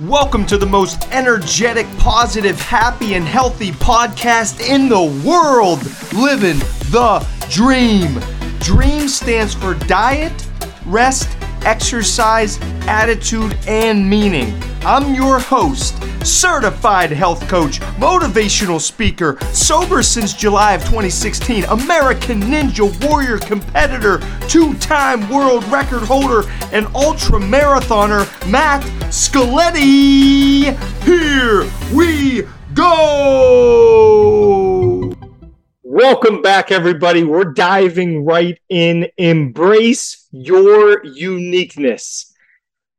Welcome to the most energetic, positive, happy, and healthy podcast in the world. Living the dream. DREAM stands for diet, rest, exercise, attitude, and meaning. I'm your host, certified health coach, motivational speaker, sober since July of 2016, American Ninja Warrior competitor, two time world record holder, and ultra marathoner, Matt Scaletti. Here we go! Welcome back, everybody. We're diving right in. Embrace your uniqueness.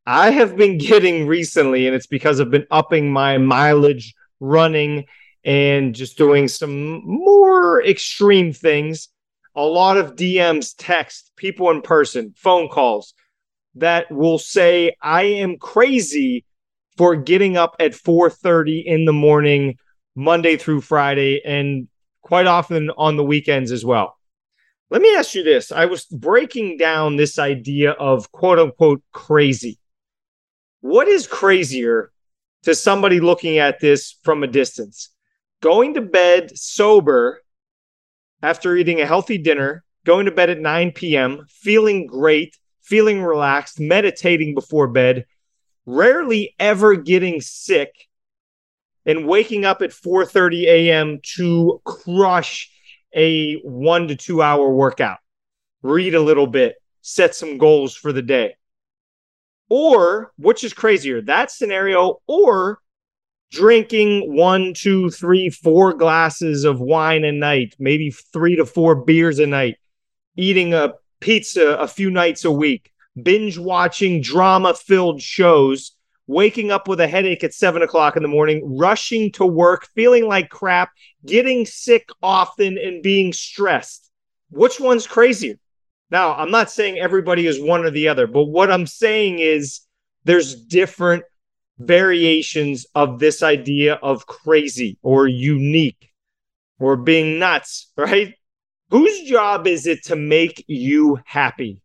I have been getting recently, and it's because I've been upping my mileage running and just doing some more extreme things. A lot of DMs, text, people in person, phone calls that will say, I am crazy for getting up at 4:30 in the morning, Monday through Friday, and quite often on the weekends as well. Let me ask you this. I was breaking down this idea of quote unquote crazy. What is crazier to somebody looking at this from a distance? Going to bed sober after eating a healthy dinner, going to bed at 9 p.m., feeling great, feeling relaxed, meditating before bed, rarely ever getting sick, and waking up at 4:30 a.m. to crush a 1 to 2 hour workout. Read a little bit, set some goals for the day. Or, which is crazier, that scenario, or drinking one, two, three, four glasses of wine a night, maybe three to four beers a night, eating a pizza a few nights a week, binge watching drama filled shows, waking up with a headache at seven o'clock in the morning, rushing to work, feeling like crap, getting sick often, and being stressed. Which one's crazier? Now, I'm not saying everybody is one or the other, but what I'm saying is there's different variations of this idea of crazy or unique or being nuts, right? Whose job is it to make you happy?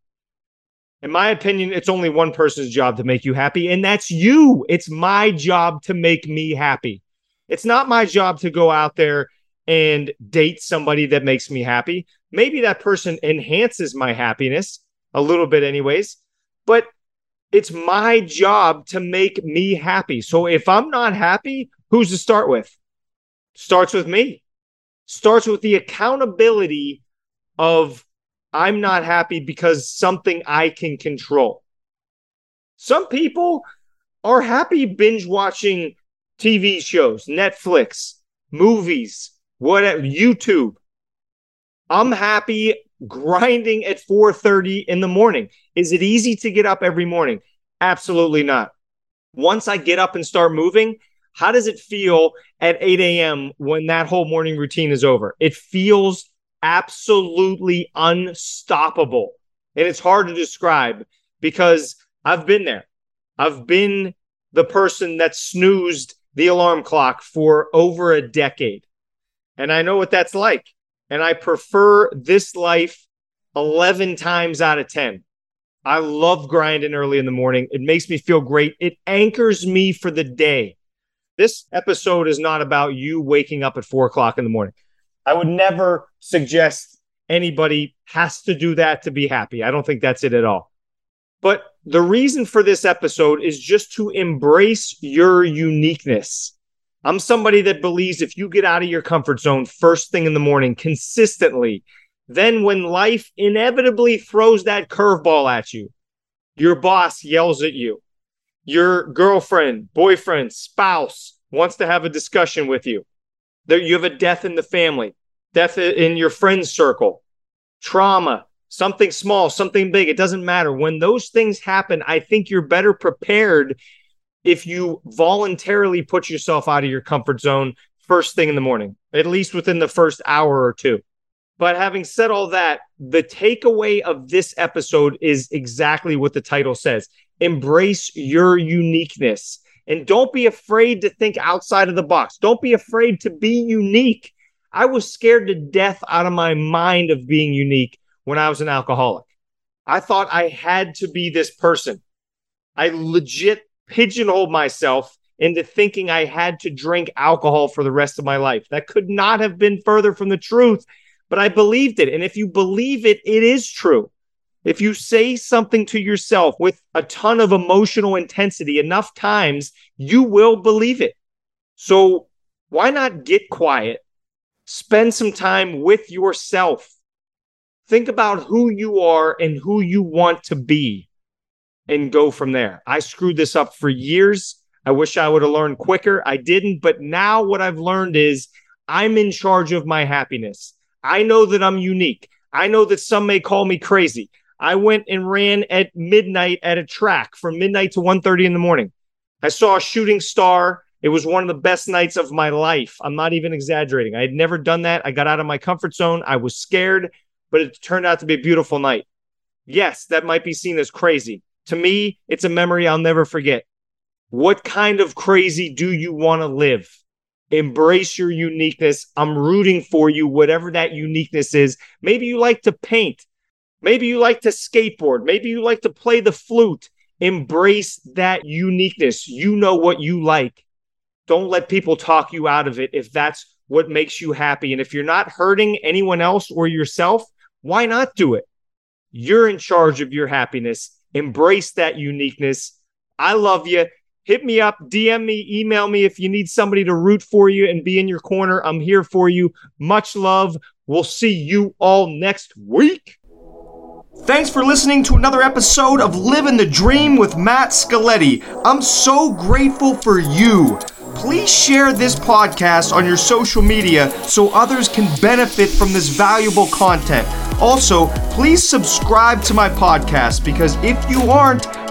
In my opinion, it's only one person's job to make you happy, and that's you. It's my job to make me happy. It's not my job to go out there and date somebody that makes me happy. Maybe that person enhances my happiness a little bit, anyways, but it's my job to make me happy. So if I'm not happy, who's to start with? Starts with me. Starts with the accountability of I'm not happy because something I can control. Some people are happy binge watching TV shows, Netflix, movies, whatever, YouTube. I'm happy grinding at 4:30 in the morning. Is it easy to get up every morning? Absolutely not. Once I get up and start moving, how does it feel at 8 a.m. when that whole morning routine is over? It feels absolutely unstoppable. And it's hard to describe because I've been there. I've been the person that snoozed the alarm clock for over a decade. And I know what that's like. And I prefer this life 11 times out of 10. I love grinding early in the morning. It makes me feel great. It anchors me for the day. This episode is not about you waking up at four o'clock in the morning. I would never suggest anybody has to do that to be happy. I don't think that's it at all. But the reason for this episode is just to embrace your uniqueness. I'm somebody that believes if you get out of your comfort zone first thing in the morning consistently, then when life inevitably throws that curveball at you, your boss yells at you, your girlfriend, boyfriend, spouse wants to have a discussion with you. There, you have a death in the family, death in your friend's circle, trauma, something small, something big. It doesn't matter. When those things happen, I think you're better prepared if you voluntarily put yourself out of your comfort zone first thing in the morning, at least within the first hour or two. But having said all that, the takeaway of this episode is exactly what the title says embrace your uniqueness. And don't be afraid to think outside of the box. Don't be afraid to be unique. I was scared to death out of my mind of being unique when I was an alcoholic. I thought I had to be this person. I legit pigeonholed myself into thinking I had to drink alcohol for the rest of my life. That could not have been further from the truth, but I believed it. And if you believe it, it is true. If you say something to yourself with a ton of emotional intensity enough times, you will believe it. So why not get quiet? Spend some time with yourself. Think about who you are and who you want to be and go from there. I screwed this up for years. I wish I would have learned quicker. I didn't. But now what I've learned is I'm in charge of my happiness. I know that I'm unique. I know that some may call me crazy. I went and ran at midnight at a track from midnight to 1:30 in the morning. I saw a shooting star. It was one of the best nights of my life. I'm not even exaggerating. I had never done that. I got out of my comfort zone. I was scared, but it turned out to be a beautiful night. Yes, that might be seen as crazy. To me, it's a memory I'll never forget. What kind of crazy do you want to live? Embrace your uniqueness. I'm rooting for you, whatever that uniqueness is. Maybe you like to paint. Maybe you like to skateboard. Maybe you like to play the flute. Embrace that uniqueness. You know what you like. Don't let people talk you out of it if that's what makes you happy. And if you're not hurting anyone else or yourself, why not do it? You're in charge of your happiness. Embrace that uniqueness. I love you. Hit me up, DM me, email me if you need somebody to root for you and be in your corner. I'm here for you. Much love. We'll see you all next week. Thanks for listening to another episode of Living the Dream with Matt Scaletti. I'm so grateful for you. Please share this podcast on your social media so others can benefit from this valuable content. Also, please subscribe to my podcast because if you aren't,